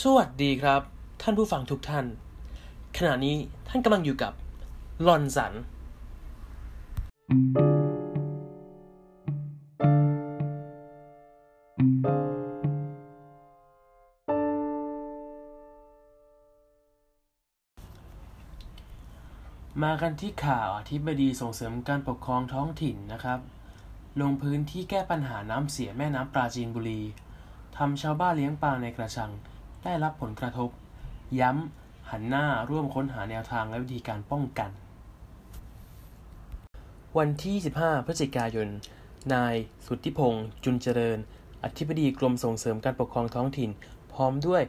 สวัสดีครับ ท่านผู้ฟังทุกท่าน ขณะนี้ท่านกำลังอยู่กับลอนสัน มากันที่ข่าวอธิบดีส่งเสริมการปกครองท้องถิ่นนะครับ ลงพื้นที่แก้ปัญหาน้ำเสียแม่น้ำปราจีนบุรีทำชาวบ้านเลี้ยงปลาในกระชัง ได้รับผลกระทบ ย้ำหันหน้าร่วมค้นหาแนวทางและวิธีการป้องกัน วันที่ 15 พฤศจิกายน นาย สุทธิพงษ์จุนเจริญ อธิบดีกรมส่งเสริมการปกครองท้องถิ่น พร้อมด้วย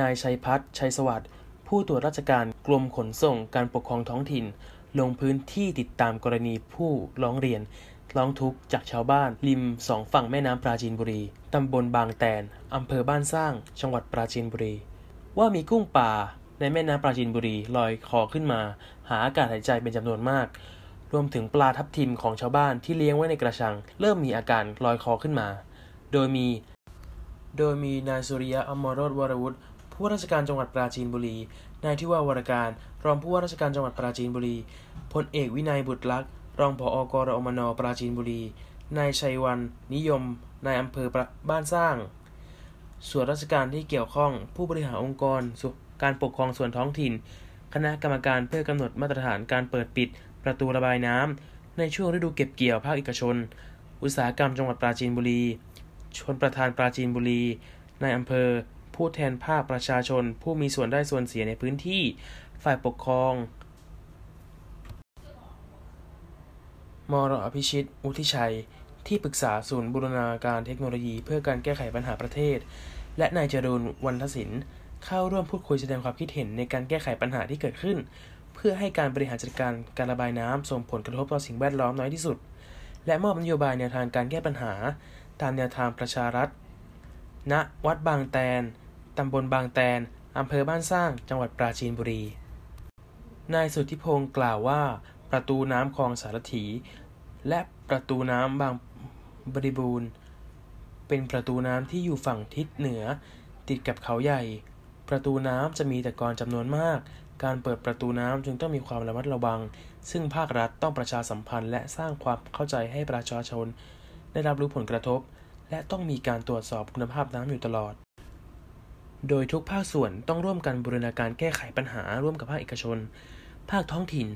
นายชัยพัฒน์ชัยสวัสดิ์ผู้ตรวจราชการกรมขนส่งการปกครองท้องถิ่น ลงพื้นที่ติดตามกรณีผู้ร้องเรียน ร้องทุกข์จากชาวบ้าน ริมสองฝั่งแม่น้ำปราจีนบุรี ตำบลบางแตน อำเภอบ้านสร้าง จังหวัดปราจีนบุรี ว่ามีกุ้งป่าในแม่น้ำปราจีนบุรีลอยคอขึ้นมา หาอากาศหายใจเป็นจำนวนมาก รวมถึงปลาทับทิมของชาวบ้านที่เลี้ยงไว้ในกระชัง เริ่มมีอาการลอยคอขึ้นมา โดยมี โดยมีนายสุริยะอมรสวรวุฒิผู้ว่าราชการจังหวัดปราจีนบุรี นายทิวาวรการ รองผู้ว่าราชการจังหวัดปราจีนบุรี พลเอกวินัยบุตรลักษณ์ รองผอกรอมนปราจีนบุรี นายชัยวัน นิยม นายอำเภอบ้านสร้าง ส่วนราชการที่เกี่ยวข้อง ผู้บริหารองค์กร การปกครองส่วนท้องถิ่น คณะกรรมการเพื่อกำหนดมาตรฐานการเปิดปิด ประตูระบายน้ำในช่วงฤดูเก็บเกี่ยวภาคเอกชน อุตสาหกรรมจังหวัดปราจีนบุรี ชนประธานปราจีนบุรี นายอำเภอ ผู้แทนภาคประชาชน ผู้มีส่วนได้ส่วนเสียในพื้นที่ ฝ่ายปกครอง มรอภิชิต อุทิชัย ที่ปรึกษาศูนย์บูรณาการเทคโนโลยีเพื่อการแก้ไขปัญหาประเทศ และนายจรูนวันทศินเข้าร่วมพูดคุยแสดงความคิดเห็นในการแก้ไขปัญหาที่เกิดขึ้น เพื่อให้การบริหารจัดการการระบายน้ำส่งผลกระทบต่อสิ่งแวดล้อมน้อยที่สุด และมอบนโยบายแนวทางการแก้ปัญหา ตามแนวทางประชารัฐ ณ วัดบางแตน ตำบลบางแตน อำเภอบ้านสร้าง จังหวัดปราจีนบุรี นายสุทธิพงศ์กล่าวว่า ประตูน้ำคลองสารถี และประตูน้ำบางบริบูรณ์ เป็นประตูน้ำที่อยู่ฝั่งทิศเหนือ ติดกับเขาใหญ่ ประตูน้ำจะมีตะกอนจำนวนมาก การเปิดประตูน้ำจึงต้องมีความระมัดระวัง ซึ่งภาครัฐต้องประชาสัมพันธ์และสร้างความเข้าใจให้ประชาชน ได้รับรู้ผลกระทบ และต้องมีการตรวจสอบคุณภาพน้ำอยู่ตลอด โดยทุกภาคส่วนต้องร่วมกันบูรณาการแก้ไขปัญหาร่วมกับภาคเอกชน ภาคท้องถิ่น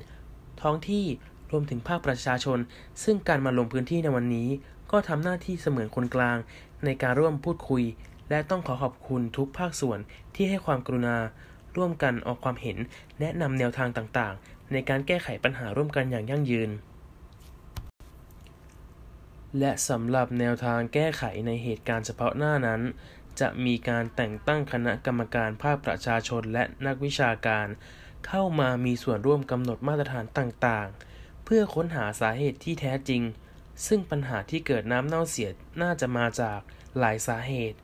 ท้องที่รวมถึงภาคประชาชน ซึ่งการมาลงพื้นที่ในวันนี้ ก็ทำหน้าที่เสมือนคนกลาง ในการร่วมพูดคุย และต้องขอขอบคุณทุกภาคส่วนที่ให้ความกรุณา ร่วมกันออกความเห็นแนะนำแนวทางต่างๆ ในการแก้ไขปัญหาร่วมกันอย่างยั่งยืน และสำหรับแนวทางแก้ไขในเหตุการณ์เฉพาะหน้านั้นจะมีการแต่งตั้งคณะกรรมการภาคประชาชนและนักวิชาการ เข้ามามีส่วนร่วมกำหนดมาตรฐานต่างๆ เพื่อค้นหาสาเหตุที่แท้จริง ซึ่งปัญหาที่เกิดน้ำเน่าเสียน่าจะมาจากหลายสาเหตุ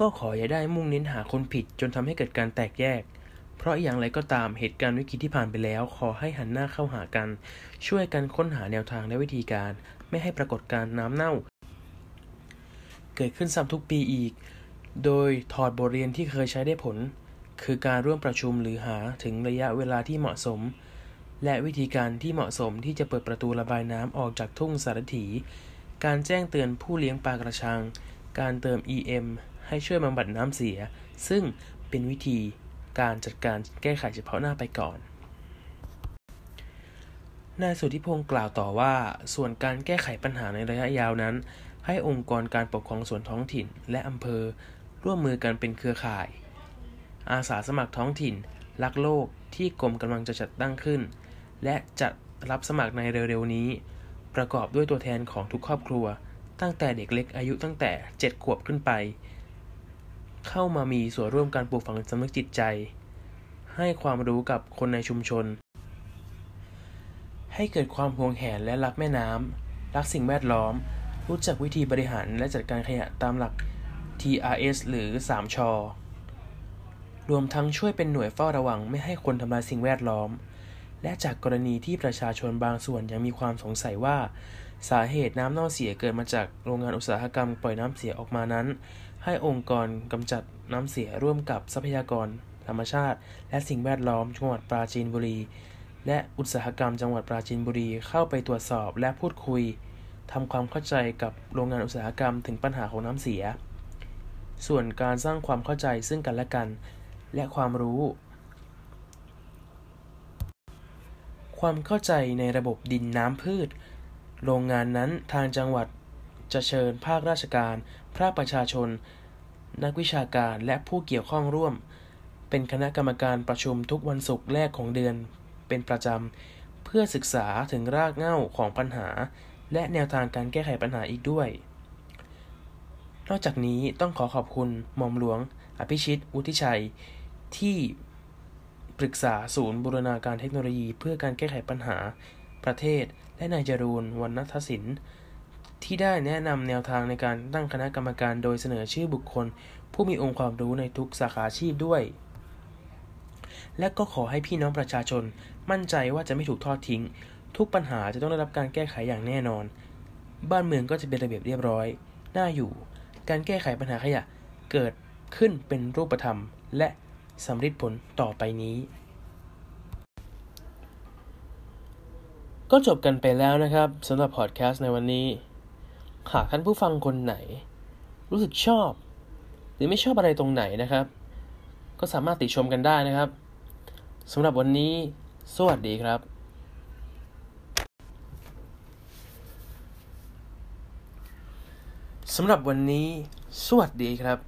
ก็ขออย่าได้มุ่งเน้นหาคนผิดจนทำให้เกิดการแตกแยก เพราะอย่างไรก็ตามเหตุการณ์วิกฤตที่ผ่านไปแล้ว ขอให้หันหน้าเข้าหากัน ช่วยกันค้นหาแนวทางและวิธีการ ไม่ให้ปรากฏการน้ำเน่า เกิดขึ้นซ้ำทุกปีอีก โดยถอดบทเรียนที่เคยใช้ได้ผล คือการร่วมประชุมหรือหาถึงระยะเวลาที่เหมาะสม และวิธีการที่เหมาะสมที่จะเปิดประตูระบายน้ำออกจากทุ่งสารถี การแจ้งเตือนผู้เลี้ยงปลากระชัง การเติม EM ให้ช่วยบำบัดน้ำเสีย ซึ่งเป็นวิธีการจัดการแก้ไขเฉพาะหน้าไปก่อนนายสุทธิพงศ์กล่าวต่อว่า ส่วนการแก้ไขปัญหาในระยะยาวนั้น ให้องค์กรการปกครองส่วนท้องถิ่นและอำเภอ ร่วมมือกันเป็นเครือข่าย อาสาสมัครท้องถิ่น รักโลกที่กรมกำลังจะจัดตั้งขึ้น และจะรับสมัครในเร็วๆนี้ ประกอบด้วยตัวแทนของทุกครอบครัว ตั้งแต่เด็กเล็กอายุตั้งแต่ 7 ขวบขึ้นไป เข้ามามีส่วนร่วมการปลูกฝังสำนึกจิตใจ ให้ความรู้กับคนในชุมชน ให้เกิดความห่วงแหนและรักแม่น้ำรักสิ่งแวดล้อม รู้จักวิธีบริหารและจัดการขยะตามหลัก TRS หรือ 3ชอ รวมทั้งช่วยเป็นหน่วยเฝ้าระวังไม่ให้คนทำลายสิ่งแวดล้อม และจากกรณีที่ประชาชนบางส่วนยังมีความสงสัยว่า สาเหตุน้ำเน่าเสียเกิดมาจากโรงงานอุตสาหกรรมปล่อยน้ำเสียออกมานั้น ให้องค์กรกำจัดน้ำเสียร่วมกับทรัพยากร ธรรมชาติ และสิ่งแวดล้อมจังหวัดปราจีนบุรี และอุตสาหกรรมจังหวัดปราจีนบุรีเข้าไปตรวจสอบและพูดคุยทำความเข้าใจกับโรงงานอุตสาหกรรมถึงปัญหาของน้ำเสีย ส่วนการสร้างความเข้าใจซึ่งกันและกัน และความรู้ ความเข้าใจในระบบดินน้ำพืช โรงงานนั้นทางจังหวัดจะเชิญภาคราชการ ภาคประชาชน นักวิชาการและผู้เกี่ยวข้องร่วม เป็นคณะกรรมการประชุมทุกวันศุกร์แรกของเดือน เป็นประจำ เพื่อศึกษาถึงรากเหง้าของปัญหา และแนวทางการแก้ไขปัญหาอีกด้วย นอกจากนี้ต้องขอขอบคุณหม่อมหลวง อภิชิต วุฒิชัย ที่ปรึกษาศูนย์บูรณาการเทคโนโลยี เพื่อการแก้ไขปัญหาประเทศ และนายจรูนวรรณทศินที่ได้แนะนำแนวทางในการตั้งคณะกรรมการโดยเสนอชื่อบุคคล ผู้มีองค์ความรู้ในทุกสาขาอาชีพด้วย และก็ขอให้พี่น้องประชาชนมั่นใจว่าจะไม่ถูกทอดทิ้ง ทุกปัญหาจะต้องได้รับการแก้ไขอย่างแน่นอน บ้านเมืองก็จะเป็นระเบียบเรียบร้อย น่าอยู่ การแก้ไขปัญหาขยะเกิดขึ้นเป็นรูปธรรม และ สำฤทธิ์ผลต่อไปนี้ ก็จบกันไปแล้วนะครับสำหรับพอดแคสต์ในวันนี้ หากท่านผู้ฟังคนไหน รู้สึกชอบ หรือไม่ชอบอะไรตรงไหนนะครับ ก็สามารถติชมกันได้นะครับสำหรับวันนี้ สวัสดีครับสำหรับวันนี้ สวัสดีครับ